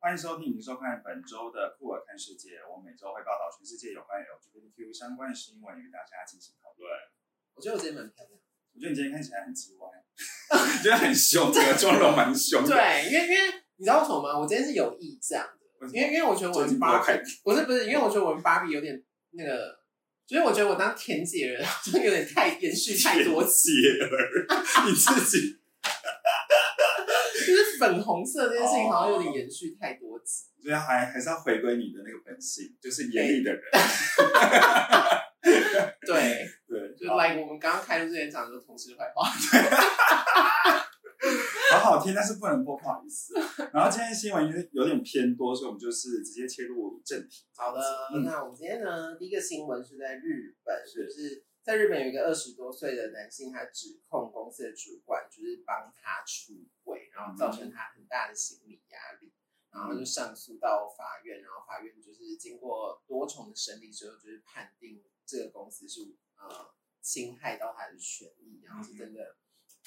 欢迎收听及收看本周的酷尔看世界。我每周会报道全世界有关 LGBTQ 相关的新闻，与大家进行讨论。我觉得我今天蛮漂亮。我觉得你今天看起来很叽歪，觉得很凶，整个妆容蛮凶的。对，因为因为你知道为什么吗？我今天是有意这样的，因为因为我觉得我们芭比不是不是，因为我觉得我们芭比有点那个，所以我觉得我当田姐人好像有点太延续太多姐儿，你自己。就是粉红色这件事情好像有点延续太多集，所以还还是要回归你的那个本性，就是严厉的人。对 对，就来我们刚刚开录之前讲的同事坏话，好好听，但是不能播，不好意思。然后今天新闻有有点偏多，所以我们就是直接切入正题。好的，那我们今天呢，第一个新闻是在日本，是不是。在日本有一个二十多岁的男性，他指控公司的主管就是帮他出轨，然后造成他很大的心理压力，然后就上诉到法院，然后法院就是经过多重的审理之后，就是判定这个公司是呃侵害到他的权益，然后是真的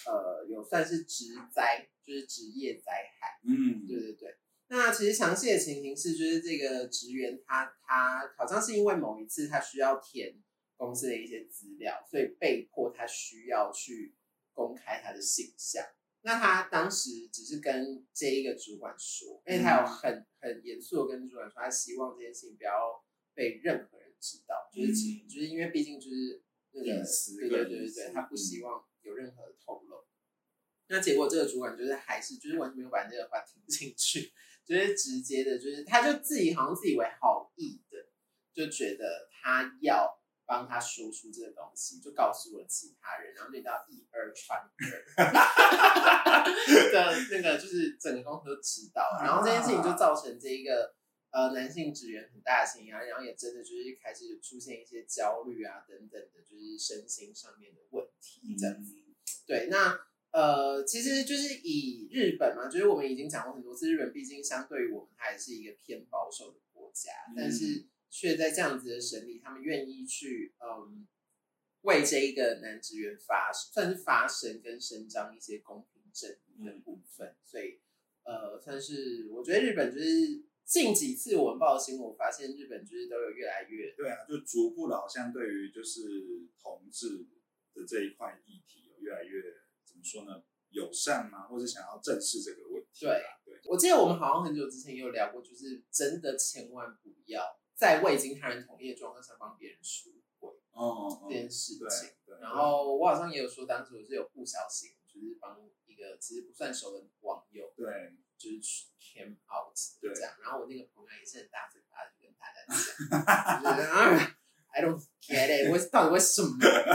呃有算是职灾，就是职业灾害。嗯，对对对。那其实详细的情形是，就是这个职员他他好像是因为某一次他需要填。公司的一些资料，所以被迫他需要去公开他的形象。那他当时只是跟这一个主管说，因为他有很很严肃的跟主管说，他希望这件事情不要被任何人知道，就是其就是因为毕竟就是那个对对对对对，他不希望有任何的透露。那结果这个主管就是还是就是完全没有把这个话听进去，就是直接的，就是他就自己好像自以为好意的，就觉得他要。帮他说出这个东西，就告诉了其他人，然后就到一而传二 的那个，就是整个公司都知道，然后这件事情就造成这一个呃男性职员很大的心压，然后也真的就是开始出现一些焦虑啊等等的，就是身心上面的问题这样子。对，那呃其实就是以日本嘛，就是我们已经讲过很多次，日本毕竟相对于我们，它也是一个偏保守的国家，但是。却在这样子的审理，他们愿意去嗯为这一个男职员发算是发声跟伸张一些公平正义的部分，所以呃算是我觉得日本就是近几次我们报新闻，我发现日本就是都有越来越对啊，就逐步的好像对于就是同志的这一块议题有越来越怎么说呢友善吗？或者想要正视这个问题？对对，我记得我们好像很久之前有聊过，就是真的千万不要。在未经他人同意的状况下帮别人出轨哦这件事情，对。然后我好像也有说，当时我是有不小心，就是帮一个其实不算熟的网友，对，就是去 came out 这样。然后我那个朋友也是很大嘴巴的跟大家讲，I don't get it，我到底为什么？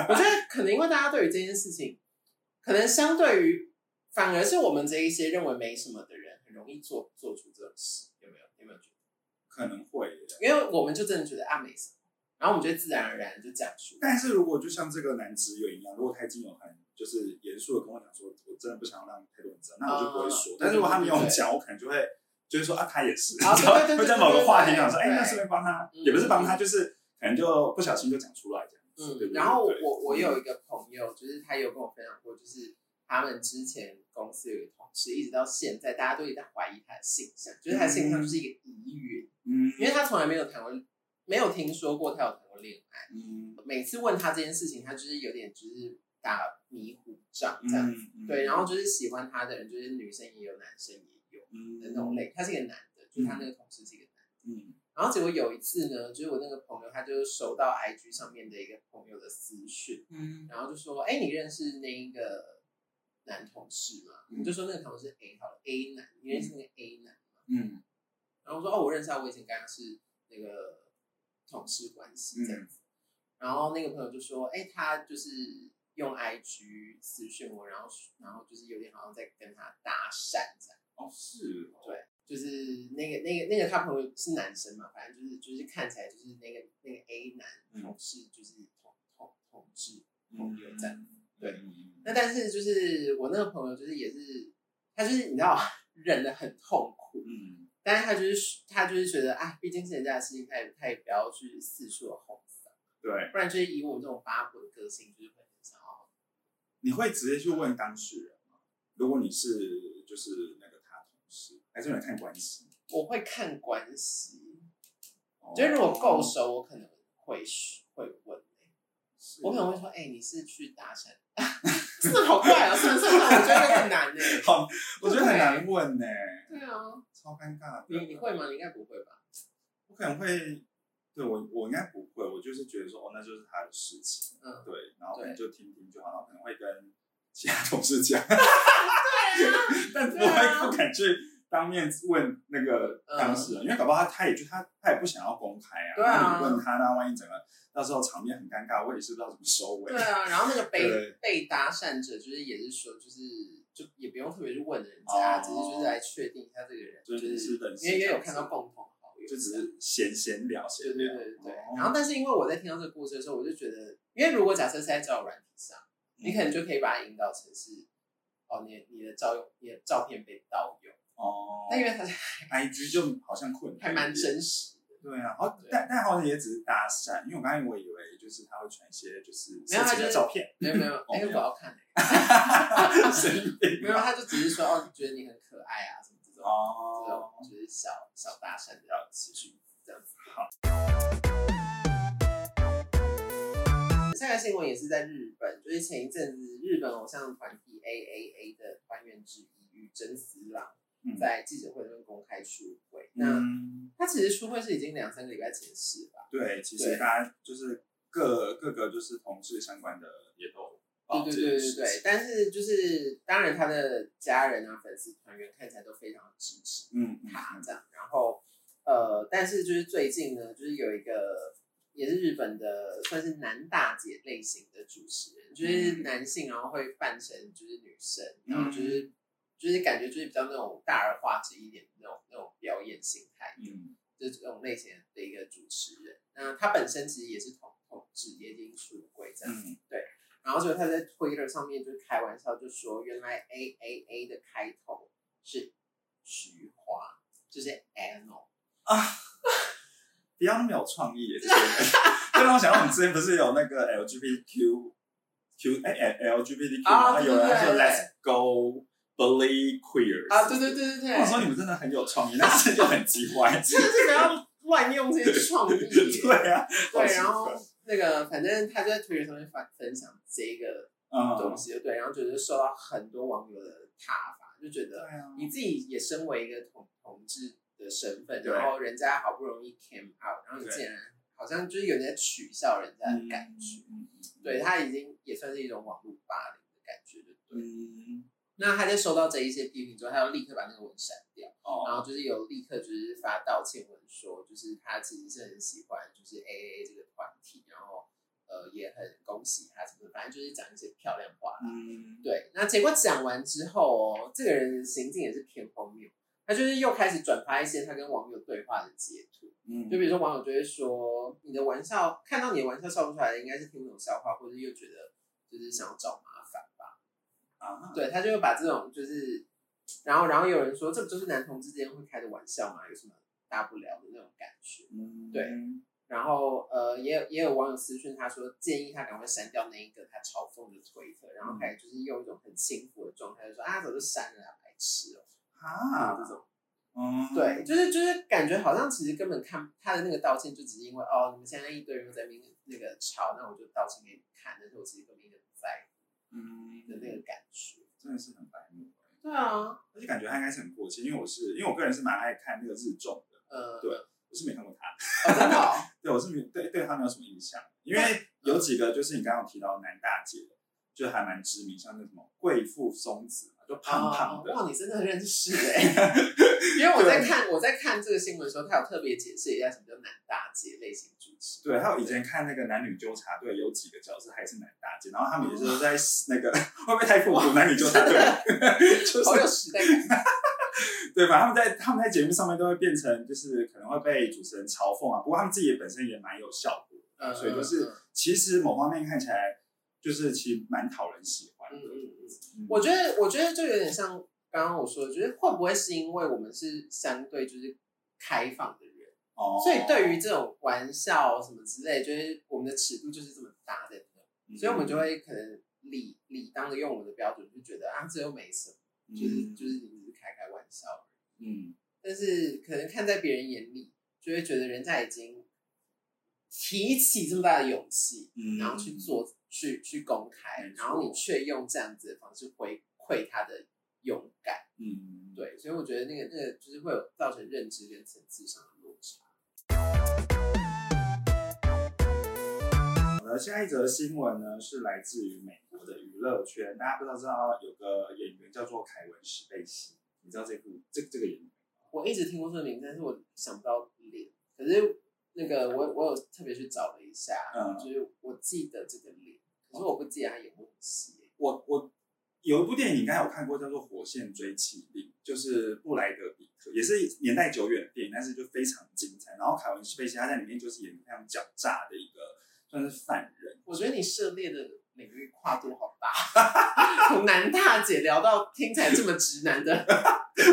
我觉得可能因为大家对于这件事情，可能相对于反而是我们这一些认为没什么的人，很容易做做出这种事？可能会，因为我们就真的觉得啊没什么，然后我们就自然而然就讲出。但是如果就像这个男职员一样，如果他已经有很就是严肃的跟我讲说，我真的不想让太多人知道，那我就不会说。但是如果他没有讲，我可能就会就是说啊，他也是，会在某个话题上说，哎，那顺便帮他，也不是帮他，就是可能就不小心就讲出来这样。嗯，然后我我有一个朋友，就是他有跟我分享过，就是他们之前公司有一个同事，一直到现在，大家都一直在怀疑他的性向，就是他的性向就是一个疑云。嗯，因为他从来没有谈过，没有听说过他有谈过恋爱。嗯，每次问他这件事情，他就是有点就是打迷糊仗这样子。对，然后就是喜欢他的人，就是女生也有，男生也有的那种类。他是一个男的，就他那个同事是一个男的。嗯，然后结果有一次呢，就是我那个朋友，他就收到 IG 上面的一个朋友的私讯，嗯，然后就说：“哎，你认识那一个男同事嘛？”你就说那个同事 A 好了，A 男，你认识那个 A 男吗？嗯。然后我说哦，我认识他，我以前跟他是那个同事关系这样子。然后那个朋友就说，哎，他就是用 IG 私讯我，然后然后就是有点好像在跟他搭讪这样。哦，是，对，就是那个那个那个他朋友是男生嘛，反正就是就是看起来就是那个那个 A 男同事就是同同同志朋友这样。对，那但是就是我那个朋友就是也是他就是你知道 忍的很痛苦。嗯。但是他就是他就是觉得啊，毕竟是人家的事情，他也他也不要去四处的对，不然就是以我这种八婆的个性，就是会很想要。你会直接去问当事人吗？如果你是就是那个他同事，还是来看关系？我会看关系，就是如果够熟，我可能会会问。我可能会说，哎，你是去搭讪？真的好怪啊！算算算，我觉得很难呢。好，我觉得很难问呢。对啊，超尴尬。你你会吗？你应该不会吧？我可能会，对我我应该不会。我就是觉得说，哦，那就是他的事情。嗯，对，然后可能就听听就好了。可能会跟其他同事讲。对啊，但不会不敢去。当面问那个当事人，因为搞不好他他也就他他也不想要公开啊。对啊。你问他，那万一整个到时候场面很尴尬，我也是不知道怎么收尾。对啊，然后那个被被搭讪者，就是也是说，就是就也不用特别去问人家，只是就是来确定一下这个人，就是因为也有看到共同好友，就只是闲闲聊闲聊。对对对对。然后，但是因为我在听到这个故事的时候，我就觉得，因为如果假设是在交友软体上，你可能就可以把它引导成是，哦，你你的照用你的照片被盗用。哦，那因为他是 I G 就好像困还蛮真实的。对啊，哦，但但好像也只是搭讪，因为我刚才我以为就是他会传一些就是没有他的照片，没有没有，哎，我要看哎，没有，他就只是说哦，觉得你很可爱啊，什么这种，这种就是小小搭讪的持续这样子。好，下个新闻也是在日本，就是前一阵子日本偶像团体 A A A 的团员之一羽真司郎。在记者会中公开出柜，那他其实出柜是已经两三个礼拜前的事吧？对，其实大家就是各各个就是同事相关的也都对对对对对，但是就是当然他的家人啊、粉丝团员看起来都非常支持嗯他这样，然后呃，但是就是最近呢，就是有一个也是日本的算是男大姐类型的主持人，就是男性，然后会扮成就是女生，然后就是。就是感觉就是比较那种大而化之一点的那种那种表演形态，嗯，就是这种类型的一个主持人。那他本身其实也是同同志，也已经出轨这样，对。然后就他在 Twitter 上面就开玩笑，就说原来 A A A 的开头是菊花，就是 Ano 啊，比较没有创意，就让我想到我们之前不是有那个 LGBTQ Q 哎 LGBTQ 然后有人说 Let's Go。Bully queers 啊，对对对对对！我说你们真的很有创意，但是 就很奇怪，真的是不要乱用这些创意。对啊，对，然后那个反正他就在 Twitter 上面发分享这个东西，对，然后就是受到很多网友的挞伐，就觉得你自己也身为一个同同志的身份，然后人家好不容易 came out，然后你竟然好像就是有点取笑人家的感觉，对他已经也算是一种网络霸凌的感觉，对。不对？那他在收到这一些批评之后，他要立刻把那个文删掉，然后就是有立刻就是发道歉文，说就是他其实是很喜欢就是 A A 这个团体，然后呃也很恭喜他什么，反正就是讲一些漂亮话。嗯，对。那结果讲完之后哦，这个人行径也是偏荒谬，他就是又开始转发一些他跟网友对话的截图。嗯，就比如说网友就会说，你的玩笑看到你的玩笑笑不出来的，应该是听不懂笑话，或者又觉得就是想要找麻烦。啊，对他就会把这种就是，然后然后有人说，这不就是男同志之间会开的玩笑嘛？有什么大不了的那种感觉？嗯，对。然后呃，也有也有网友私讯他说，建议他赶快删掉那一个他嘲讽的推特，然后开始就是用一种很轻浮的状态就说啊，早就删了，白痴哦，啊，这种，嗯，对，就是就是感觉好像其实根本看他的那个道歉，就只是因为哦，你们现在一堆人在那那个吵，那我就道歉给你看，但是我其实根本不在乎。嗯的那个感觉真的是很白目。对啊，而且感觉他应该是很过气，因为我是因为我个人是蛮爱看那个日综的。呃，对，我是没看过他。真的？对，我是没对对他没有什么印象，因为有几个就是你刚刚提到男大姐，就还蛮知名，像那什么贵妇松子。就胖胖的哇！你真的认识哎，因为我在看我在看这个新闻的时候，他有特别解释一下什么叫男大姐类型主持。对，还有以前看那个男女纠察队，有几个角色还是男大姐，然后他们也是在那个会不会太复古？男女纠察队，好有时代感。对吧？他们在他们在节目上面都会变成，就是可能会被主持人嘲讽啊。不过他们自己本身也蛮有效果，所以就是其实某方面看起来，就是其实蛮讨人喜欢的。我觉得，我觉得就有点像刚刚我说的，就是会不会是因为我们是相对就是开放的人，哦，所以对于这种玩笑什么之类，就是我们的尺度就是这么大的，所以我们就会可能理理当的用我们的标准，就觉得啊，这又没什么，就是就是你只是开开玩笑而已。嗯，但是可能看在别人眼里，就会觉得人家已经提起这么大的勇气，嗯然后去做，去去公开，然后你却用这样子的方式回馈他的勇敢，嗯，对，所以我觉得那个那个就是会有造成认知跟层次上的落差。好的，下一则新闻呢是来自于美国的娱乐圈，大家不知道知道有个演员叫做凯文史贝西，你知道这部这这个演？我一直听过这个名字，但是我想不到脸。可是那个我我有特别去找了一下，嗯，就是我记得这个脸，可是我不记得他演过戏。我我有一部电影应该有看过，叫做《火线追缉令》，就是布莱德比特，也是年代久远的电影，但是就非常精彩。然后凯文史贝西他在里面就是演非常狡诈的一个算是犯人。我觉得你涉猎的。领域跨度好大，从男大姐聊到听起来这么直男的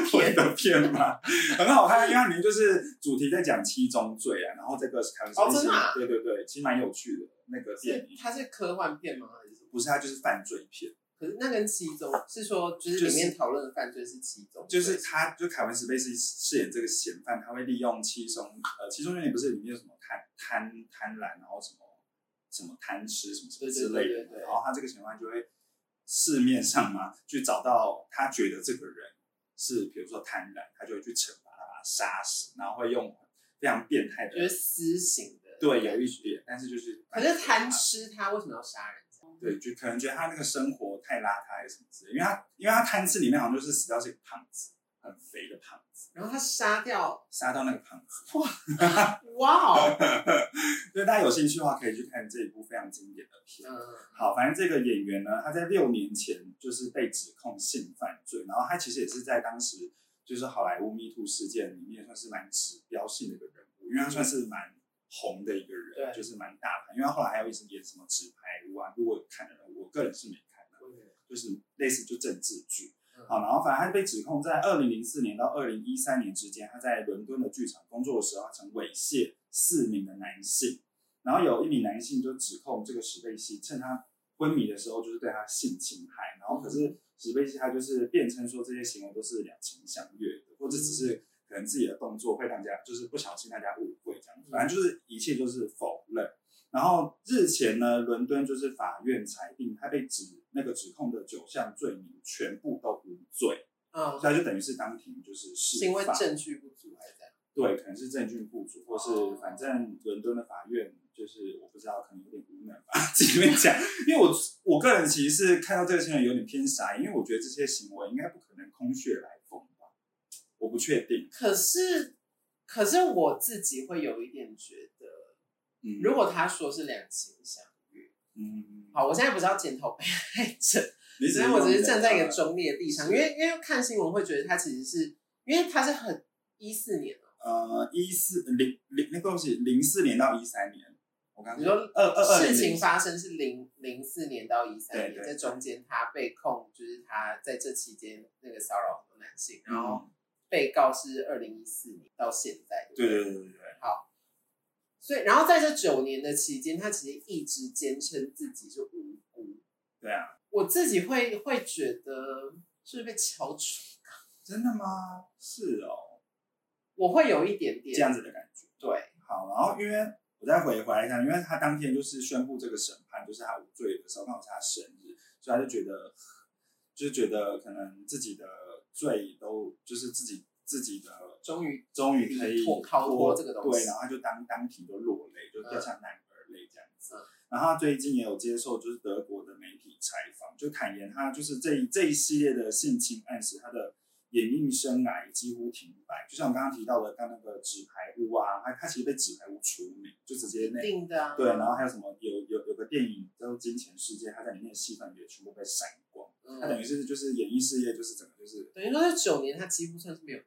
片的片嘛，很好看，因为里面就是主题在讲七宗罪啊，然后这个是开玩笑，哦，真的，对对对，其实蛮有趣的那个电影。它是科幻片吗？还是什么？不是，它就是犯罪片。可是那跟七宗是说，就是里面讨论的犯罪是七宗，就是他，就凯文史贝斯饰演这个嫌犯，他会利用七宗，呃，七宗罪不是里面有什么贪贪贪婪，然后什么。什么贪吃什么什么之类的，然后他这个嫌犯就会市面上嘛，去找到他觉得这个人是，比如说贪婪，他就会去惩罚他，把他杀死，然后会用非常变态的，就是私刑的，对，有一点，但是就是，可是贪吃他为什么要杀人？对，就可能觉得他那个生活太邋遢还是什么之类，因为他因为他贪吃里面好像就是死掉是一个胖子，很肥的胖子。然后他杀掉，杀到那个胖子。哇 哇哦！所以大家有兴趣的话，可以去看这一部非常经典的片。嗯。好，反正这个演员呢，他在六年前就是被指控性犯罪，然后他其实也是在当时就是好莱坞 Me Too 事件里面算是蛮指标性的一个人物，因为他算是蛮红的一个人，就是蛮大牌。因为他后来还有一直演什么纸牌屋啊，如果看的人，我个人是没看的，就是类似就政治剧。好，然后反正他被指控在二零零四年到二零一三年之间，他在伦敦的剧场工作的时候，曾猥亵四名的男性。然后有一名男性就指控这个史贝西趁他昏迷的时候，就是对他性侵害。然后可是史贝西他就是辩称说这些行为都是两情相悦的，或者只是可能自己的动作会让大家就是不小心大家误会这样，反正就是一切都是否认。然后日前呢，伦敦就是法院裁定他被指那个指控的九项罪名全部都无罪，嗯，所以就等于是当庭就是释因为证据不足还是怎样？对，可能是证据不足，或是反正伦敦的法院就是我不知道，可能有点无能吧。这边讲，因为我我个人其实是看到这个新闻有点偏傻，因为我觉得这些行为应该不可能空穴来风吧，我不确定。可是，可是我自己会有一点觉得。如果他说是两情相悦，嗯，好，我现在不是要检讨被害者，所以我只是站在一个中立的立场，因为因为看新闻会觉得他其实是因为他是很一四年呃，一四零零那个东西零四年到一三年，我刚你说二二事情发生是零零四年到一三年，在中间他被控就是他在这期间那个骚扰很多男性，然后被告是二零一四年到现在，对对对对对，好。所以，然后在这九年的期间，他其实一直坚称自己是无辜。对啊，我自己会会觉得是被敲楚。真的吗？是哦，我会有一点点这样子的感觉。对，好，然后因为我再回回来一下，因为他当天就是宣布这个审判，就是他无罪的时候，刚好是他生日，所以他就觉得，就是觉得可能自己的罪都就是自己。自己的终于终于可以逃脱这个东西，对，然后他就当当庭就落泪，就掉下男儿泪这样子。然后他最近也有接受就是德国的媒体采访，就坦言他就是这一这一系列的性侵案使他的演艺生涯几乎停摆。就像我刚刚提到的，刚那个纸牌屋啊，他他其实被纸牌屋除名，就直接那对，然后还有什么有有有个电影叫做《金钱世界》，他在里面的戏份也全部被删光。他等于是就是演艺事业就是整个就是等于说这九年他几乎算是没有。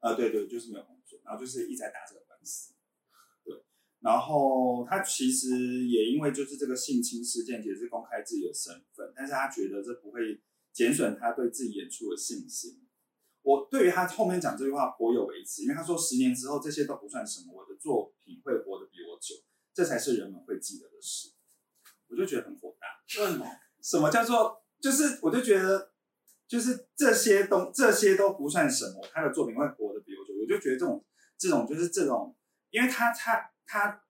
啊，对对，就是没有工作，然后就是一直在打这个官司，对，然后他其实也因为就是这个性侵事件，也是公开自己的身份，但是他觉得这不会减损他对自己演出的信心。我对于他后面讲这句话颇有微词，因为他说十年之后这些都不算什么，我的作品会活得比我久，这才是人们会记得的事。我就觉得很火大。为什么？什么叫做就是？我就觉得。就是这些东这些都不算什么，他的作品会活得比我久，我就觉得这种这种就是这种，因为他他他，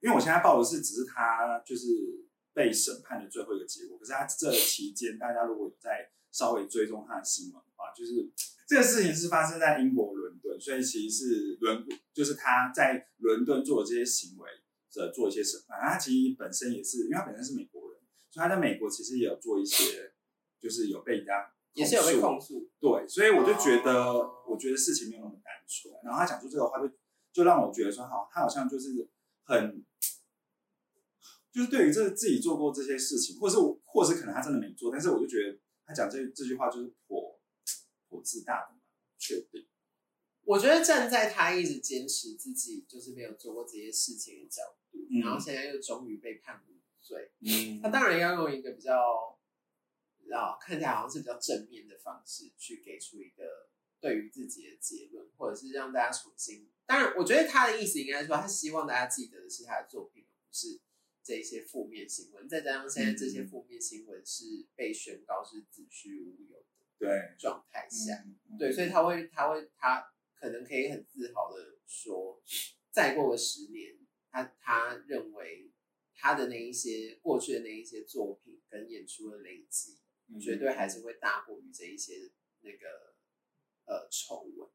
因为我现在报的是只是他就是被审判的最后一个结果，可是他这期间大家如果有在稍微追踪他的新闻的话，就是这个事情是发生在英国伦敦，所以其实是伦就是他在伦敦做的这些行为的做一些审判，他其实本身也是因为他本身是美国人。所以他在美国其实也有做一些，就是有被人家也是有被控诉，对，所以我就觉得，我觉得事情没有那么单纯。然后他讲出这个话，就就让我觉得说，好，他好像就是很，就是对于这自己做过这些事情，或者是或是可能他真的没做，但是我就觉得他讲这这句话就是颇颇自大的嘛，确定。我觉得站在他一直坚持自己就是没有做过这些事情的角度，然后现在又终于被判。对，嗯，他当然要用一个比较，啊，看起来好像是比较正面的方式去给出一个对于自己的结论，或者是让大家重新。当然，我觉得他的意思应该说，他希望大家记得的是他的作品，不是这些负面新闻。再加上现在这些负面新闻是被宣告是子虚乌有的对状态下，对，所以他会，他会，他可能可以很自豪的说，再过个十年，他他认为。他的那一些过去的那一些作品跟演出的累积，绝对还是会大过于这一些那个呃丑闻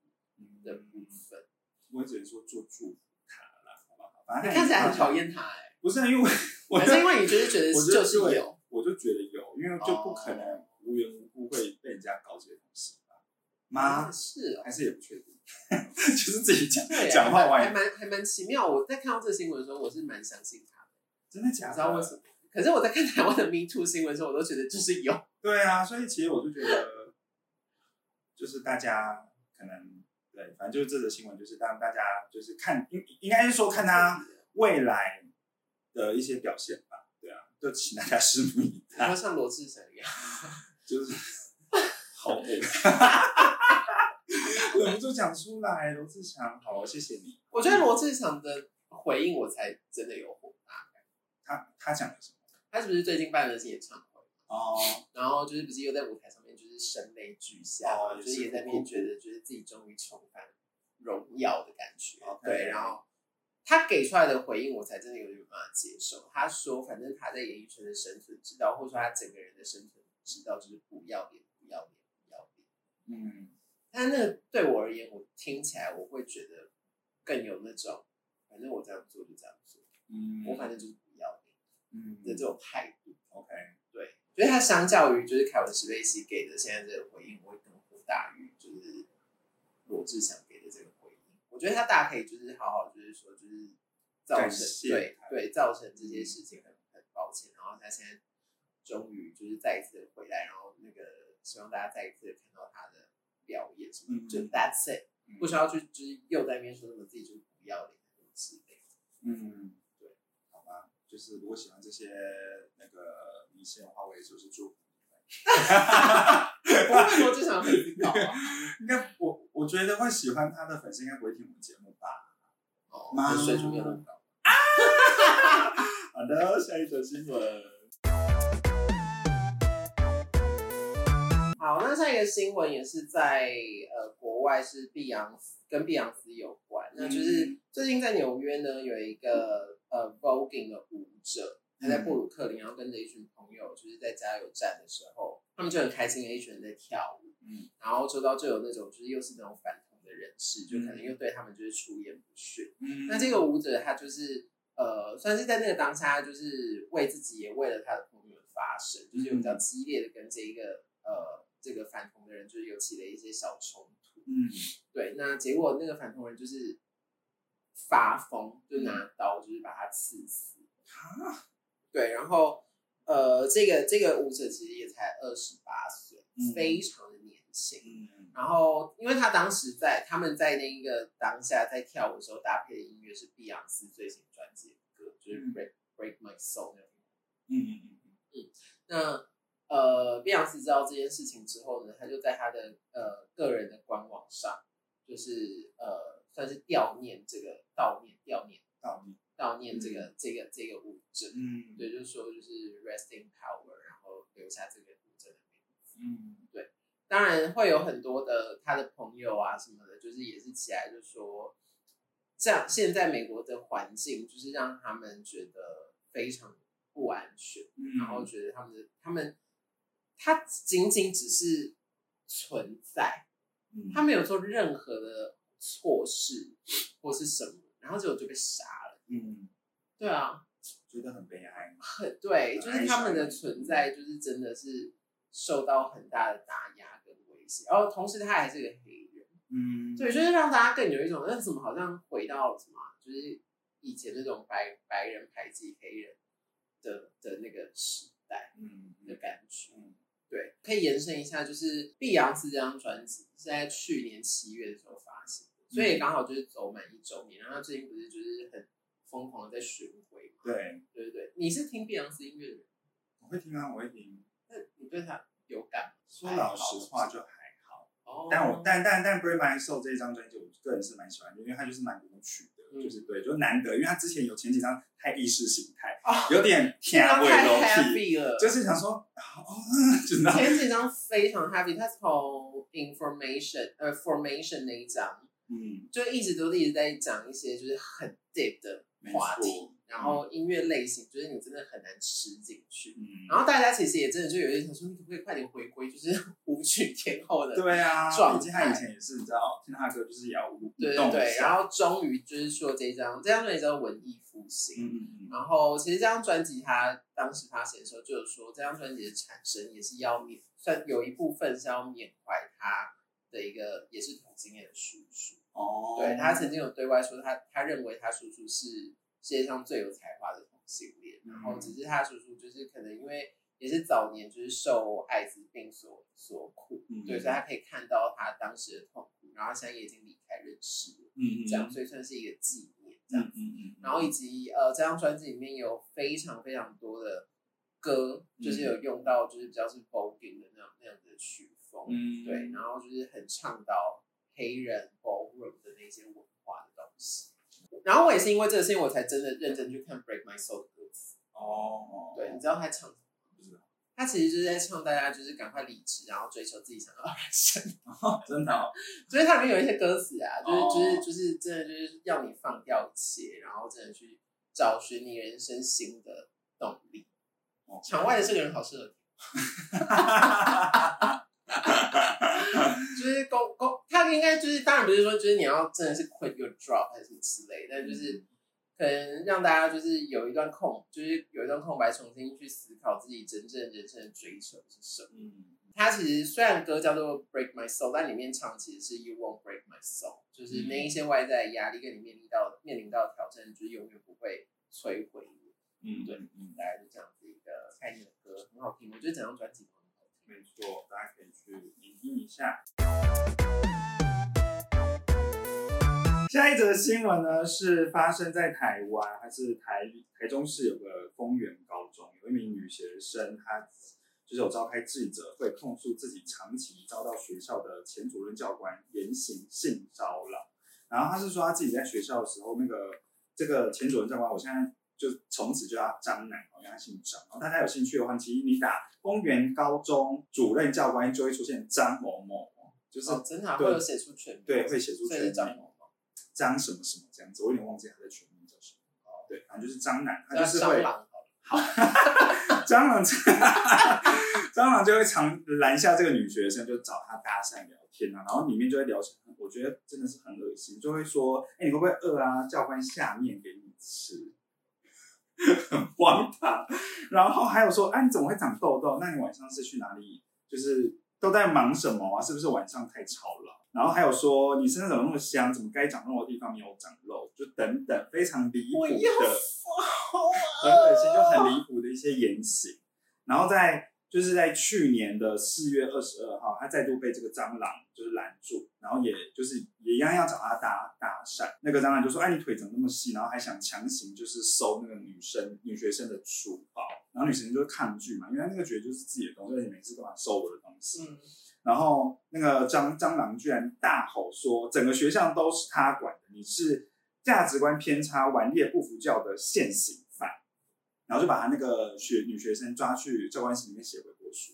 的部分。我只能说做祝福他了，好不好？你看起来很讨厌他哎，不是因为，我 是因为你就是觉得就是有，我就觉得有，因为就不可能无缘无故会被人家搞这些东西吧？吗？是，还是也不确定，就是自己讲讲话还蛮还蛮奇妙。我在看到这个新闻的时候，我是蛮相信他的。真的假的？知道为什么？可是我在看台湾的 Me Too 新闻的时候，我都觉得就是有。对啊，所以其实我就觉得，就是大家可能对，反正就是这则新闻，就是让大家就是看，应应该是说看他未来的一些表现吧。对啊，就请大家拭目以待。像罗志祥一样，就是 好美，忍不住讲出来。罗志祥，好，谢谢你。我觉得罗志祥的回应，我才真的有火。他他讲的什么？他是不是最近办了些演唱会？哦，然后就是不是又在舞台上面就是声泪俱下，就是也在面觉得就是自己终于重返荣耀的感觉。对，然后他给出来的回应，我才真的有点办法接受。他说，反正他在演艺圈的生存之道，或者说他整个人的生存之道，就是不要脸，不要脸，不要脸。嗯，但那个对我而言，我听起来我会觉得更有那种，反正我这样做就这样做。嗯，我反正就是不要脸嗯。的这种态度，OK，对，所以他相较于就是凯文史贝西给的现在这个回应，我会更火大于就是罗志祥给的这个回应。我觉得他大可以就是好好就是说就是造成对对造成这些事情很很抱歉，然后他现在终于就是再一次回来，然后那个希望大家再一次看到他的表演什么，就 That's it，不需要去就是又在那边说什么自己就是不要脸之类的，嗯。就是如果喜欢这些那个明星的话，我也就是祝福你们。不会说就想粉丝搞啊？应该我我觉得会喜欢他的粉丝应该不会听我们节目吧？哦，妈，水准也很高。好的，下一则新闻。好，那下一个新闻也是在呃国外，是碧昂斯跟碧昂斯有关。那就是最近在纽约呢有一个。呃，voguing 的舞者，他在布鲁克林，然后跟着一群朋友，就是在加油站的时候，他们就很开心的，一群人在跳舞，嗯，然后周遭就有那种，就是又是那种反同的人士，就可能又对他们就是出言不逊，嗯，那这个舞者他就是呃，算是在那个当下，就是为自己也为了他的朋友发声，就是有比较激烈的跟这一个呃这个反同的人，就是有起了一些小冲突，嗯，对，那结果那个反同人就是。发疯就拿刀就是把他刺死啊！对，然后呃，这个这个舞者其实也才二十八岁，非常的年轻。然后，因为他当时在他们在那个当下在跳舞的时候搭配的音乐是碧昂斯最新专辑的歌，就是《Break Break My Soul》那种。嗯嗯嗯嗯。那呃，碧昂斯知道这件事情之后呢，他就在他的呃个人的官网上，就是呃。算是悼念这个悼念悼念悼念悼念这个这个这个物质，嗯，对，就是说就是 resting power，然后留下这个物质的名字，嗯，对。当然会有很多的他的朋友啊什么的，就是也是起来就说，这样现在美国的环境就是让他们觉得非常不安全，然后觉得他们的他们他仅仅只是存在，他没有做任何的错事或是什么，然后结果就被杀了。嗯，对啊，觉得很悲哀，很对，就是他们的存在就是真的是受到很大的打压跟威胁。然后同时他还是个黑人，嗯，对，就是让大家更有一种那怎么好像回到什么，就是以前那种白白人排挤黑人的的那个时代，嗯的感觉，嗯，对，可以延伸一下，就是碧昂斯这张专辑是在去年七月的时候所以刚好就是走满一周年，然后最近不是就是很疯狂的在巡回嘛，对，对对对，你是听碧昂斯音乐的人？我会听啊，我会听。那你对他有感？说老实话就还好。但我但但但《Break My Soul》这一张专辑，我个人是蛮喜欢的，因为它就是蛮舞曲的，就是对，就难得，因为他之前有前几张太意识形态，有点 偏 heavy 了，就是想说，哦，前几张非常 happy，他从 Information 呃 Formation 那一张，嗯，就一直都一直在讲一些就是很 deep 的话题。然后音乐类型，就是你真的很难吃进去。嗯，然后大家其实也真的就有点想说，你可不可以快点回归，就是 舞曲天后的对啊，状态。他以前也是，你知道，听他的歌就是也要舞对对对。然后终于就是说这张这张专辑叫《文艺复兴》。嗯嗯嗯。然后其实这张专辑他当时发行的时候，就是说这张专辑的产生也是要缅，算有一部分是要缅怀他的一个也是同性恋的叔叔。哦。对他曾经有对外说，他他认为他叔叔是。世界上最有才华的同性恋，然后只是他叔叔就是可能因为也是早年就是受艾滋病所所苦，对，所以他可以看到他当时的痛苦，然后现在也已经离开人世了，嗯嗯这样所以算是一个纪念这样子，嗯嗯，然后以及呃这张专辑里面有非常非常多的歌，就是有用到就是比较是 voguing 的那样那样的曲风，嗯，对，然后就是很倡导黑人 ballroom 的那些文化的东西。然后我也是因为这个事情，我才真的认真去看《Break My Soul》的歌词。哦，对，你知道他唱什么？不知道。他其实就是在唱大家就是赶快理智，然后追求自己想要的人生。真的。所以它里面有一些歌词啊，就是就是就是真的就是要你放掉一切，然后真的去找寻你人生新的动力。场外的这个人好适合。就是公公，他应该就是，当然不是说，就是你要真的是 quit your job 还是什么之类，但就是可能让大家就是有一段空，就是有一段空白，重新去思考自己真正人生的追求是什么。嗯，他其实虽然歌叫做 Break My Soul，但里面唱其实是 You Won't Break My Soul，就是那一些外在压力跟你面临到面临到挑战，就是永远不会摧毁你。嗯，对，嗯，大概就这样子一个概念的歌，很好听，我觉得整张专辑。没错，大家可以去聆听一下。下一则新闻呢，是发生在台湾，还是台台中市有个丰原高中，有一名女学生，她就是有召开记者会，控诉自己长期遭到学校的前主任教官严刑性骚扰。然后她是说，她自己在学校的时候，那个这个前主任教官，我现在就从此就叫张楠，因为他姓张。然后大家有兴趣的话，其实你打。公园高中主任教官就会出现张某某，就是真的会有写出全名，对，会写出全名，张某某，张什么什么这样子，我有点忘记他的全名叫什么。哦，对，反正就是张楠，他就是会，好，蟑螂，蟑螂就会常拦下这个女学生，就找她搭讪聊天啊，然后里面就会聊成，我觉得真的是很恶心，就会说，哎，你会不会饿啊？教官下面给你吃。很荒唐，然后还有说，哎，你怎么会长痘痘？那你晚上是去哪里？就是都在忙什么啊？是不是晚上太吵了？然后还有说，你身上怎么那么香？怎么该长肉的地方没有长肉？就等等，非常离谱的，很恶心，就很离谱的一些言行。然后在。就是在去年的四月二十二号，他再度被这个蟑螂就是拦住，然后也就是也一样要找他搭搭讪。那个蟑螂就说：“哎，你腿怎么那么细？”然后还想强行就是收那个女生女学生的书包，然后女生就抗拒嘛，因为那个觉得就是自己的东西，你每次都要收我的东西。嗯。然后那个蟑蟑螂居然大吼说：“整个学校都是他管的，你是价值观偏差、顽劣不服教的现行。”然后就把他那个学女学生抓去教官室里面写悔过书。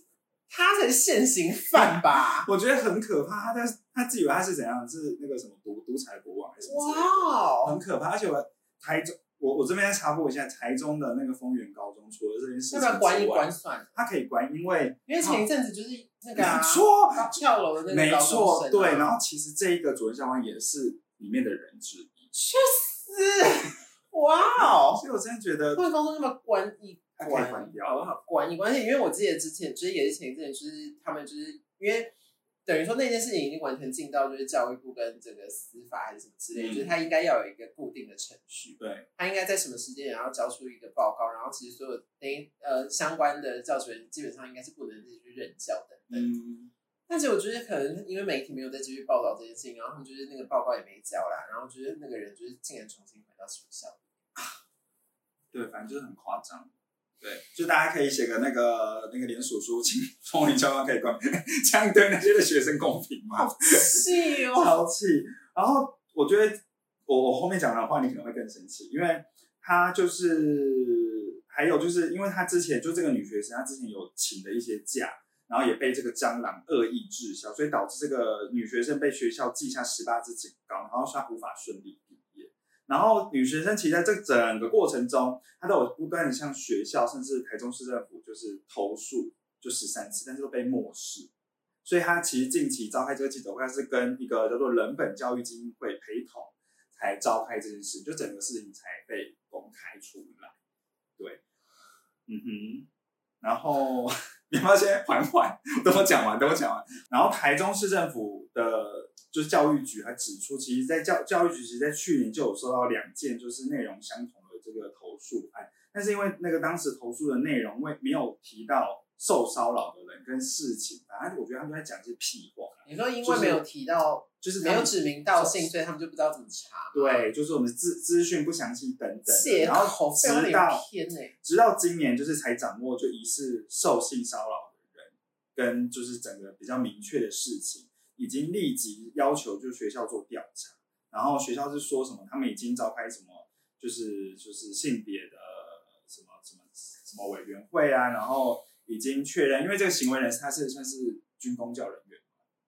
他才是现行犯吧？我觉得很可怕。他在他自以为他是怎样？是那个什么独独裁国王还是什么？哇，很可怕。而且我台中，我我这边插播一下，台中的那个丰原高中，除了这件事情要不要关一关算？他可以关，因为因为前一阵子就是那个没错跳楼的那个没错对。然后其实这一个主任教官也是里面的人之一。去死！哇哦！所以我真的觉得丰原高中那么关一。关掉，好好关，没关系，因为我记得之前其实也是前一阵，就是他们就是因为等于说那件事情已经完全进到就是教育部跟这个司法还是什么之类，就是他应该要有一个固定的程序，对，他应该在什么时间然后交出一个报告，然后其实所有等于呃相关的教职员基本上应该是不能继续任教的，嗯，但是我觉得可能因为媒体没有再继续报道这件事情，然后他们就是那个报告也没交啦，然后就是那个人就是竟然重新回到学校，对，反正就是很夸张。对，就大家可以写个那个那个联署书，请 风云教官可以关，这样对那些的学生公平吗？气哦，超气！然后我觉得我我后面讲的话，你可能会更生气，因为他就是还有就是因为他之前就这个女学生，她之前有请的一些假，然后也被这个蟑螂恶意滞销，所以导致这个女学生被学校记下十八支警告，然后她无法顺利毕业。然后女学生其实在这整个过程中，她都有不断的向学校，甚至台中市政府就是投诉，就十三次，但是都被漠视。所以她其实近期召开这个记者会，是跟一个叫做人本教育基金会陪同才召开这件事，就整个事情才被公开出来。对，嗯哼，然后你要先缓缓，等我讲完，等我讲完。然后台中市政府的。就是教育局还指出，其实，在教教育局其实，在去年就有收到两件就是内容相同的这个投诉案，但是因为那个当时投诉的内容未没有提到受骚扰的人跟事情，反正我觉得他们在讲一些屁话。你说因为没有提到，就是没有指名道姓，所以他们就不知道怎么查。对，就是我们资资讯不详细等等，然后直到直到今年就是才掌握就疑似受性骚扰的人跟就是整个比较明确的事情。已经立即要求就学校做调查，然后学校是说什么？他们已经召开什么？就是就是性别的什么什么什么委员会啊？然后已经确认，因为这个行为人他是算是军公教人员，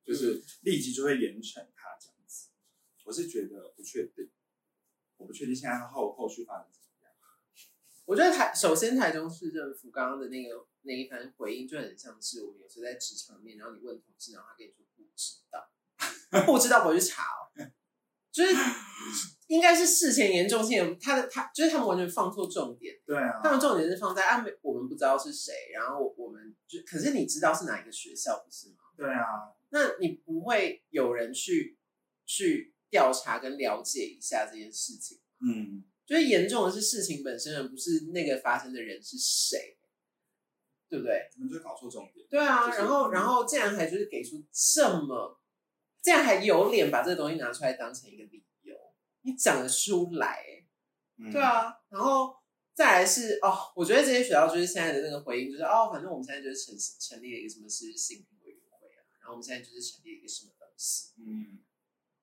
就是立即就会严惩他这样子。我是觉得不确定，我不确定现在后后续发展怎么样。我觉得台首先台中市政府刚刚的那个那一番回应就很像是我们有时在职场面，然后你问同事，然后他跟你说不。知道，不知道回去查哦，就是应该是事前严重性，他的他就是他们完全放错重点。对啊，他们重点是放在啊，我们不知道是谁，然后我们就可是你知道是哪一个学校不是吗？对啊，那你不会有人去去调查跟了解一下这件事情？嗯，就是严重的是事情本身，而不是那个发生的人是谁。对不对？你们就搞错重点。对啊，然后，然后竟然还就是给出这么，竟然还有脸把这个东西拿出来当成一个理由，你讲得出来？对啊，然后再来是哦，我觉得这些学校就是现在的那个回应，就是哦，反正我们现在就是成成立了一个什么是性评委员会啊，然后我们现在就是成立了一个什么东西，嗯，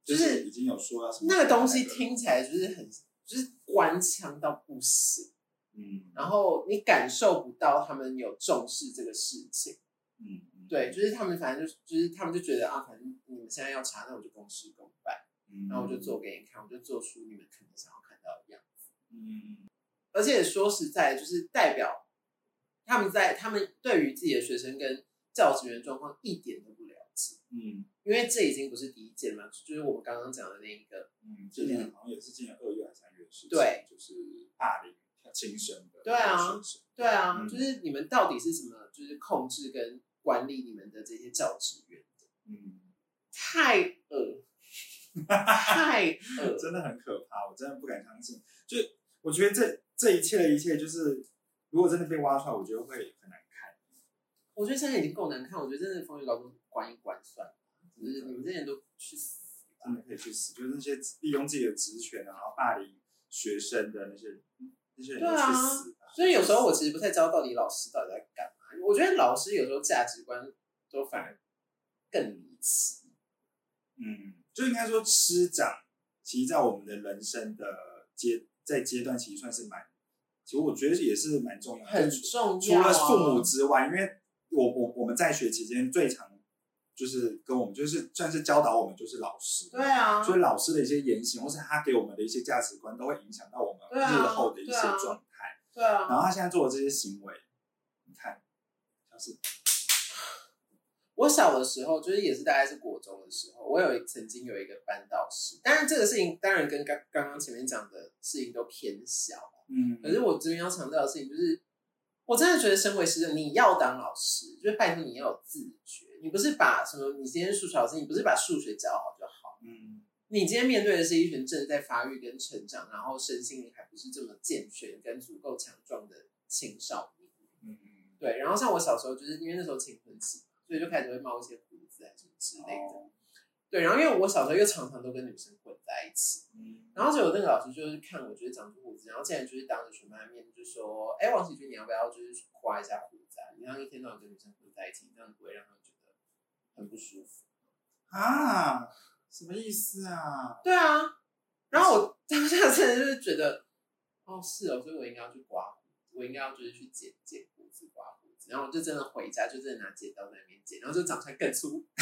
就是已经有说要那个东西听起来就是很就是官腔到不行。嗯，然后你感受不到他们有重视这个事情，嗯，对，就是他们反正就是就是他们就觉得啊，反正你们现在要查，那我就公事公办，嗯，然后我就做给你看，我就做出你们可能想要看到的样子，嗯，而且说实在，就是代表他们在他们对于自己的学生跟教职员状况一点都不了解，嗯，因为这已经不是第一件嘛，就是我们刚刚讲的那一个，嗯，今年好像也是今年二月还是三月的事情，对，就是霸凌。亲生的，对啊，对啊，就是你们到底是什么？就是控制跟管理你们的这些教职员的，嗯，太恶，太 恶，真的很可怕，我真的不敢相信。就我觉得这这一切的一切，就是如果真的被挖出来，我觉得会很难看。我觉得现在已经够难看，我觉得真的风雨高中关一关算了，就是你们这些人都去死吧，真的可以去死。就是那些利用自己的职权然后霸凌学生的那些。那些人去死吧，所以有时候我其实不太知道到底老师到底在干嘛。我觉得老师有时候价值观都反而更离奇。嗯，就应该说师长，其实，在我们的人生的阶在阶段，其实算是蛮，其实我觉得也是蛮重要的，很重要。除了父母之外，因为我我我们在学期间最常就是跟我们就是算是教导我们就是老师，对啊，所以老师的一些言行或是他给我们的一些价值观都会影响到我们日后的一些状态。对啊，然后他现在做的这些行为，你看，像是。我小的时候，就是也是大概是国中的时候，我有曾经有一个班导师，当然这个事情当然跟刚刚刚前面讲的事情都偏小，嗯，可是我这边要强调的事情就是，我真的觉得身为师生，你要当老师，就是拜托你要有自觉，你不是把什么，你今天数学老师，你不是把数学教好就好，嗯，你今天面对的是一群正在发育跟成长，然后身心灵还不是这么健全跟足够强壮的青少年，嗯嗯，对，然后像我小时候，就是因为那时候青春期。所以就开始会冒一些胡子啊什么之类的，对。然后因为我小时候又常常都跟女生混在一起，然后就有那个老师就是看我觉得长出胡子，然后竟然就是当着全班的面就说：“哎，王喜君，你要不要就是刮一下胡子？啊？你让一天到晚跟女生混在一起，这样不会让他们觉得很不舒服啊？什么意思啊？对啊。然后我当下真的就是觉得，哦，是哦，所以我应该要去刮我应该要就是去剪剪。然后我就真的回家，就真的拿剪刀在那边剪，然后就长出来更粗。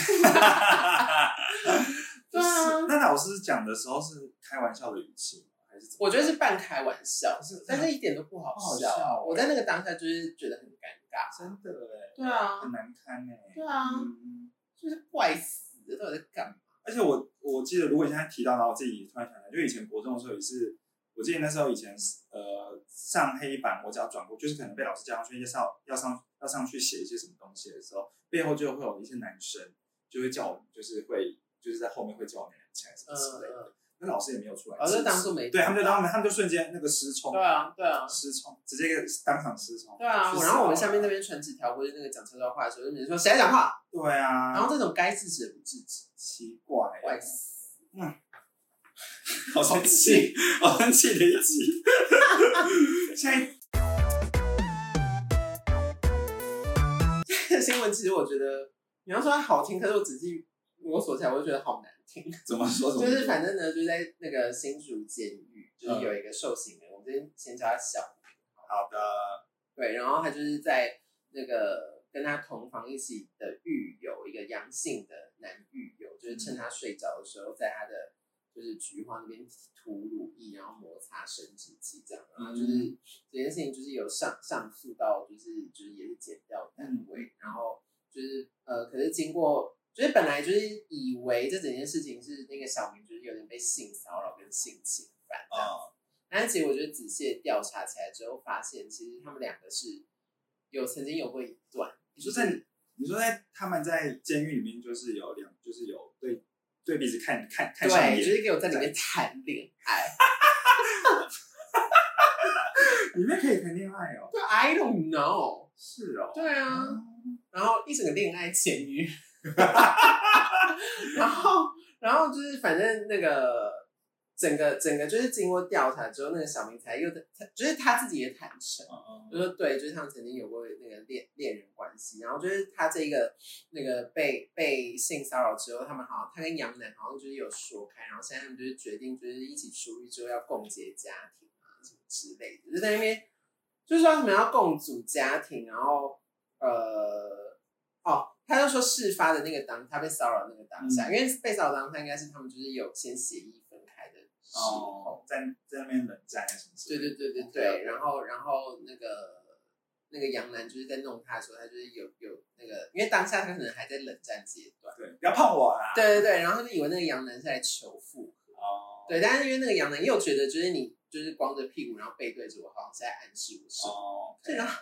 对啊，那老师讲的时候是开玩笑的语气吗？还是？我觉得是半开玩笑，是，但是一点都不好笑。我在那个当下就是觉得很尴尬，真的哎。对啊，很难堪哎。对啊，就是怪死，到底在干嘛？而且我我记得，如果你现在提到，然后我自己突然想起来，就以前国中的时候也是。我记得那时候以前呃上黑板，我只要转过，就是可能被老师叫上去，要上要上要上去写一些什么东西的时候，背后就会有一些男生就会叫我们，就是会就是在后面会叫我们起来什么之类的。那老师也没有出来，老师当初没对他们就当他们就瞬间那个失聪，对啊对啊失聪，直接当场失聪。对啊，然后我们下面那边传纸条不是那个讲悄悄话的时候，就比如说谁来讲话？对啊，然后这种该制止的不制止，奇怪，怪死，嗯。好生气，好生气的一集。下一，这个新闻其实我觉得，你要说它好听，可是我仔细摸索起来，我就觉得好难听。怎么说？就是反正呢，就是在那个新竹监狱，就是有一个受刑人，我们这边先叫他小明。好的。对，然后他就是在那个跟他同房一起的狱友，一个阳性的男狱友，就是趁他睡着的时候，在他的。就是菊花那边涂乳液，然后摩擦生殖器这样，然后就是这件事情就是有上上诉到，就是就是也是减掉单位，然后就是呃，可是经过就是本来就是以为这整件事情是那个小明就是有点被性骚扰跟性侵犯这样，但是其实我觉得仔细调查起来之后，发现其实他们两个是有曾经有过一段，你说在你说在他们在监狱里面就是有两就是有对。对彼此看看看上眼，就是给我在里面谈恋爱，里面可以谈恋爱哦。对，I don't know。是哦。对啊，然后一整个恋爱咸鱼，然后然后就是反正那个。整个整个就是经过调查之后，那个小明才又他就是他自己也坦诚，就说对，就是他们曾经有过那个恋恋人关系，然后就是他这个那个被被性骚扰之后，他们好像他跟杨楠好像就是有说开，然后现在他们就是决定就是一起出狱之后要共结家庭啊什么之类的，就在那边就是说什么要共组家庭，然后呃哦，他就说事发的那个当他被骚扰那个当下，因为被骚扰当下应该是他们就是有先协议。哦，在在那边冷战什么？对对对对对，然后然后那个那个杨楠就是在弄他的时候，他就是有有那个，因为当下他可能还在冷战阶段，对，不要碰我啊！对对对，然后就以为那个杨楠是在求复合，哦，对，但是因为那个杨楠又觉得，就是你就是光着屁股，然后背对着我，好像是在暗示我什么，哦，对啊，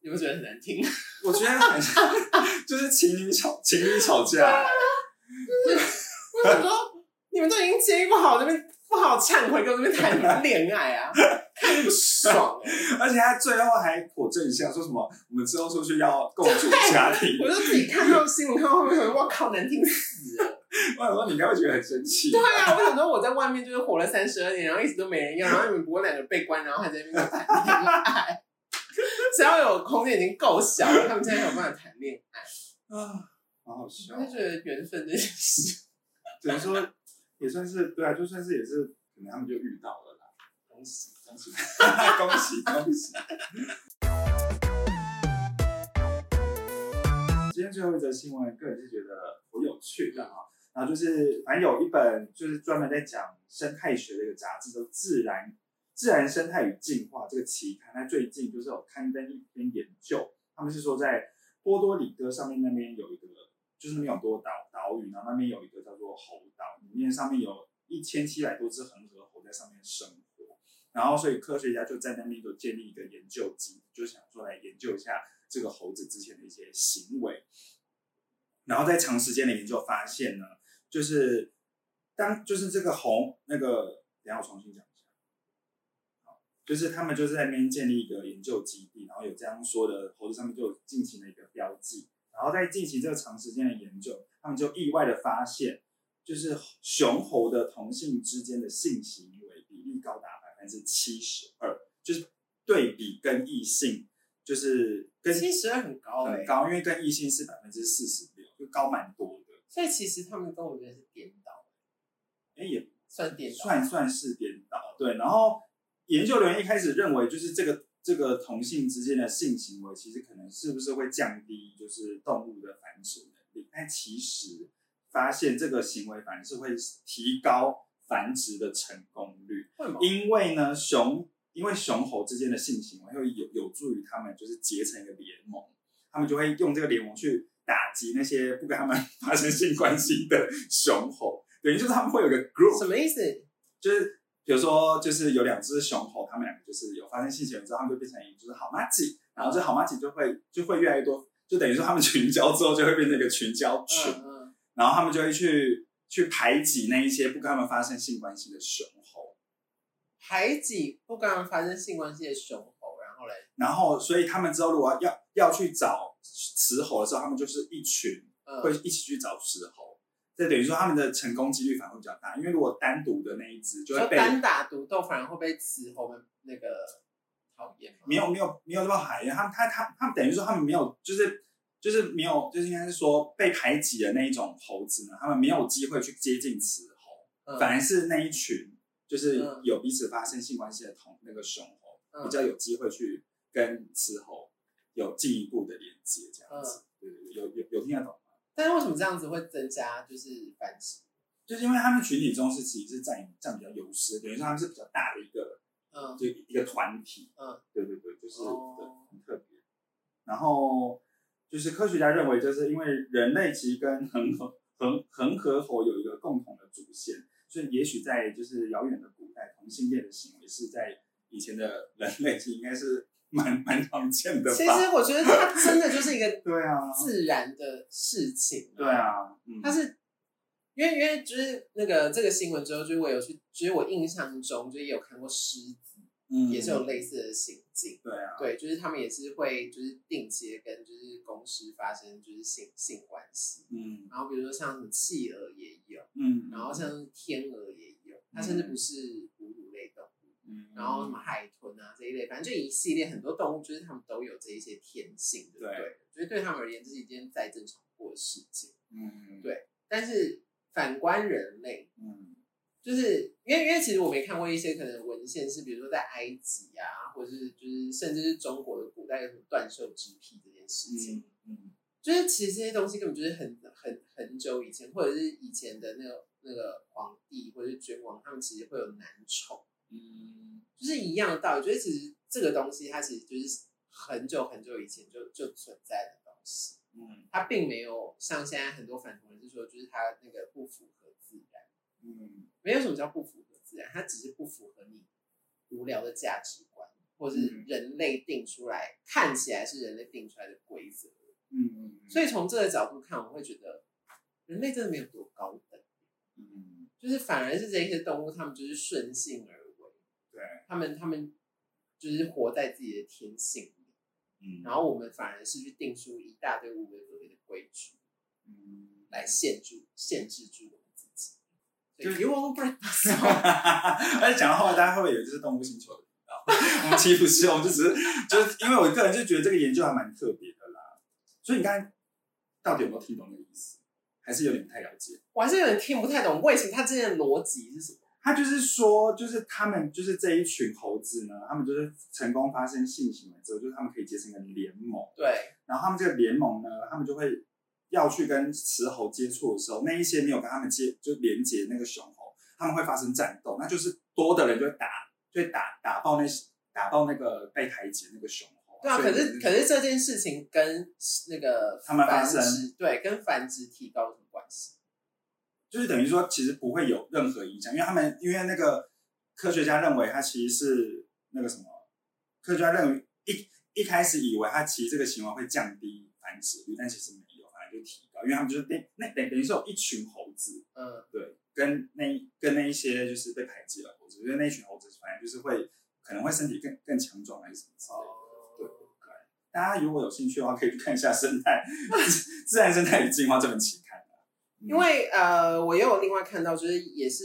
你们觉得很难听？我觉得很像，就是情侣吵情侣吵架，我想说，你们都已经监狱不好那边。不好忏悔，跟我们谈恋爱啊，看着不爽而且他最后还颇正向，说什么我们之后出去要共组家庭。我就自己看到新闻，看到后面，我靠，难听死了。我想说你应该会觉得很生气。对啊，我想说我在外面就是活了三十二年，然后一直都没人要，然后你们不过两个被关，然后还在那边谈恋爱。只要有空间已经够小了，他们现在有办法谈恋爱啊，好好笑。我就觉得缘分这件事，只能说。也算是对啊，就算是也是，可能他们就遇到了啦。恭喜恭喜 恭喜恭喜！今天最后一则新闻，个人是觉得颇有趣的啊。然后就是，反正有一本就是专门在讲生态学的一个杂志，叫《自然自然生态与进化》这个期刊，它最近就是有刊登一篇研究，他们是说在波多黎各上面那边有一个，就是那边有多岛岛屿，然后那边有一个叫做猴岛，里面上面有一千七百多只恒河猴在上面生活，然后所以科学家就在那边就建立一个研究基就想说来研究一下这个猴子之前的一些行为，然后在长时间的研究发现呢。就是当就是这个红那个，等下我重新讲一下。好，就是他们就是在那边建立一个研究基地，然后有这样说的猴子上面就进行了一个标记，然后再进行这个长时间的研究，他们就意外的发现，就是雄猴的同性之间的性行为比例高达百分之七十二，就是对比跟异性，就是跟七十二很高很高，因为跟异性是百分之四十六，就高蛮多的。所以其实他们跟我觉得是颠倒，哎，也算颠倒，算算是颠倒。对，然后研究人员一开始认为，就是这个这个同性之间的性行为，其实可能是不是会降低就是动物的繁殖能力？但其实发现这个行为反而是会提高繁殖的成功率。为什么？因为呢，雄因为雄猴之间的性行为会有有助于他们就是结成一个联盟，他们就会用这个联盟去。打击那些不跟他们 发生性关系的雄猴，等于就是他们会有个 group，什么意思？就是比如说，就是有两只雄猴，他们两个就是有发生性行为之后，他们就变成一就是好妈鸡，然后这好妈鸡就会就会越来越多，就等于说他们群交之后就会变成一个群交群，然后他们就会去去排挤那一些不跟他们发生性关系的雄猴，排挤不跟他们发生性关系的雄猴，然后嘞，然后所以他们之后如果要要去找。雌猴的时候，他们就是一群会一起去找雌猴，这等于说他们的成功几率反而会比较大。因为如果单独的那一只就会被单打独斗，反而会被雌猴们那个讨厌。没有没有没有那么讨厌，他们他他他们等于说他们没有就是就是没有就是应该是说被排挤的那一种猴子呢，他们没有机会去接近雌猴，反而是那一群就是有彼此发生性关系的同那个雄猴比较有机会去跟雌猴。有进一步的连接，这样子，对对对，有有有听得懂吗？但是为什么这样子会增加就是繁殖？就是因为他们群体中是其实是占占比较优势，等于说他们是比较大的一个，嗯，就一个团体，嗯，对对对，就是很特别。然后就是科学家认为，就是因为人类其实跟恒河恒恒河猴有一个共同的祖先，所以也许在就是遥远的古代，同性恋的行为是在以前的人类是应该是。蛮蛮常见的。其实我觉得它真的就是一个 对啊自然的事情。对啊，它是因为因为就是那个这个新闻之后，就是我有去，其实我印象中就也有看过狮子，嗯，也是有类似的行径。对啊，对，就是他们也是会就是定期跟就是公司发生就是性性关系。嗯，然后比如说像什么企鹅也有，嗯，然后像天鹅也有，它甚至不是哺乳类动物。然后什么海豚啊这一类，反正就一系列很多动物，就是他们都有这一些天性，对不对？所以对他们而言，这是一件再正常不过的事情。嗯，对。但是反观人类，嗯，就是因为因为其实我没看过一些可能文献是，比如说在埃及啊，或者是就是甚至是中国的古代有什么断袖之癖这件事情，嗯，就是其实这些东西根本就是很很很久以前，或者是以前的那个那个皇帝或者是君王，他们其实会有男宠。嗯，就是一样的道理。我觉得其实这个东西，它其实就是很久很久以前就就存在的东西。嗯，它并没有像现在很多反同人士说，就是它那个不符合自然。嗯，没有什么叫不符合自然，它只是不符合你无聊的价值观，或是人类定出来看起来是人类定出来的规则。嗯嗯。所以从这个角度看，我会觉得人类真的没有多高等。嗯，就是反而是这些动物，它们就是顺性而。他们他们就是活在自己的天性里，嗯，然后我们反而是去定出一大堆无为不为的规矩，嗯，来限制限制住我们自己。就 you won't break my 而且讲到后来，大家会不会以为这是动物星球的频道？我们其实不是，我们就只是就是因为我个人就觉得这个研究还蛮特别的啦。所以你刚才到底有没有听懂那个意思？还是有点不太了解？我还是有点听不太懂，为什么他之间的逻辑是什么？他就是说，就是他们就是这一群猴子呢，他们就是成功发生性行为之后，就是他们可以结成一个联盟。对。然后他们这个联盟呢，他们就会要去跟雌猴接触的时候，那一些没有跟他们接就连接那个雄猴，他们会发生战斗，那就是多的人就会打，就会打打爆那些打爆那个被排挤那个雄猴。对啊，可是可是这件事情跟那个他们发生对跟繁殖提高有什么关系？就是等于说，其实不会有任何影响，因为他们因为那个科学家认为它其实是那个什么，科学家认为一一开始以为它其实这个行为会降低繁殖率，但其实没有，反而就提高，因为他们就是那那等等于是有一群猴子，嗯，对，跟那跟那一些就是被排挤的猴子，因为那群猴子反正就是会可能会身体更更强壮还是什么之类的，对，大家如果有兴趣的话，可以去看一下《生态 自然生态与进化》这本期刊。因为呃，我也有另外看到，就是也是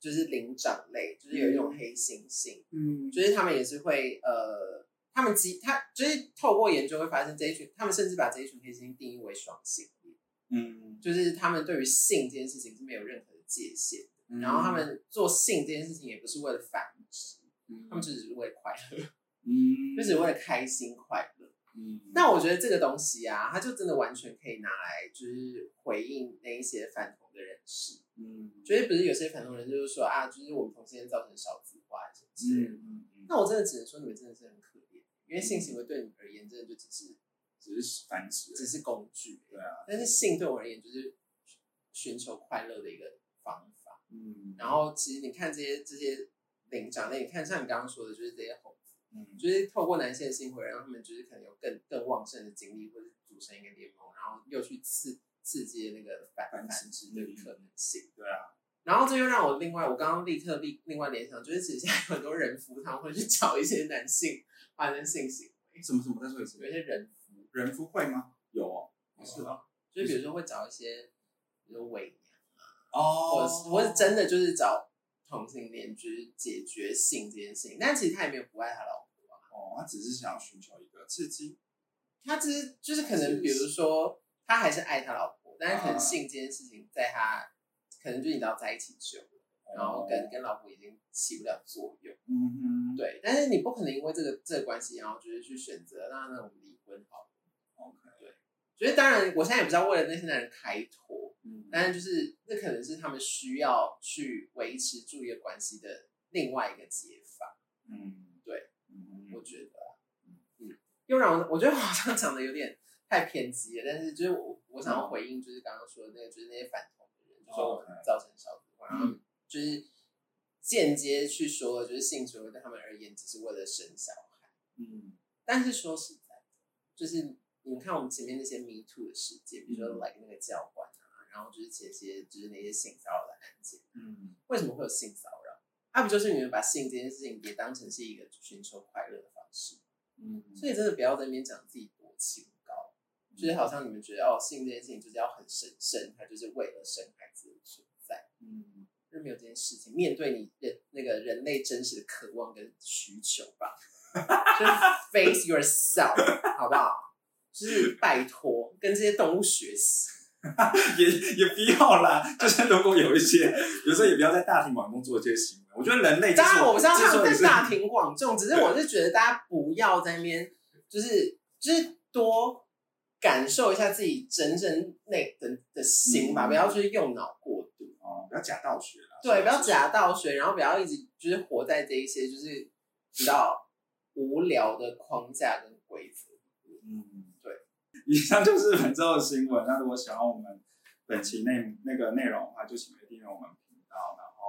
就是灵长类，就是有一种黑猩猩，嗯，就是他们也是会呃，他们基他就是透过研究会发现这一群，他们甚至把这一群黑猩猩定义为双性恋，嗯，就是他们对于性这件事情是没有任何的界限的，然后他们做性这件事情也不是为了繁殖，他们只是为了快乐，嗯，就只是为了开心快乐。嗯，那我觉得这个东西啊，它就真的完全可以拿来，就是回应那一些反同的人士。嗯，觉得不是有些反同人就是说啊，就是我们同性恋造成少子化什么之类的。嗯嗯那我真的只能说你们真的是很可怜，因为性行为对你们而言真的就只是只是繁殖，只是工具。对啊，但是性对我而言就是寻求快乐的一个方法。嗯，然后其实你看这些这些领长类，你看像你刚刚说的，就是这些猴。嗯，就是透过男性的性会让他们就是可能有更更旺盛的精力，或者组成一个联盟，然后又去刺刺激那个繁繁殖的可能性。对啊，然后这又让我另外，我刚刚立刻立另外联想，就是其实现在有很多人夫他们会去找一些男性发生性行为。什么什么？再说一次。有一些人夫，人夫会吗？有哦，是啊，就是比如说会找一些，比如伪娘啊，哦，或或是真的就是找同性恋，就是解决性这件事情，但其实他也没有不爱他老他只是想要寻求一个刺激，他只是就是可能，比如说他还是爱他老婆，但是可能性这件事情在他可能就你知道在一起久了，然后跟跟老婆已经起不了作用，嗯哼，对，但是你不可能因为这个这个关系，然后就是去选择那那我们离婚好了，OK，对，所以当然我现在也不知道为了那些男人开脱，嗯，但是就是那可能是他们需要去维持住一个关系的另外一个解法，嗯。我觉得，嗯，又让我我觉得好像讲的有点太偏激了，但是就是我我想要回应，就是刚刚说的那个，就是那些反同的人，就说我们造成少子化，然后就是间接去说，就是性行为对他们而言只是为了生小孩，嗯，但是说实在的，就是你看我们前面那些 Me Too 的事件，比如说 like 那个教官啊，然后就是前些就是那些性骚扰的案件，嗯，为什么会有性骚扰？那不就是你们把性这件事情也当成是一个寻求快乐的方式？嗯，所以真的不要在那边讲自己多清高，就是好像你们觉得哦，性这件事情就是要很神圣，它就是为了生孩子而存在。嗯，就是没有这件事情，面对你人那个人类真实的渴望跟需求吧，就是 face yourself，好不好？就是拜托跟这些动物学习。也也不要啦，就是如果有一些，有时候也不要在大庭广众做这些行为。我觉得人类当然我不知道他们在大庭广众，只是我是觉得大家不要在那边，就是就是多感受一下自己真正内的的心吧，不要去用脑过度哦，不要假道学啦。对，不要假道学，然后不要一直就是活在这一些就是比较无聊的框架跟规则。嗯。对 以上就是本周的新闻。那如果喜欢我们本期内那个内容的话，就请订阅我们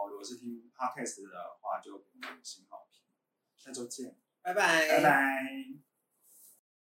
后如果是听 podcast 的话，就给我们五星好评。下周见，拜拜，拜拜。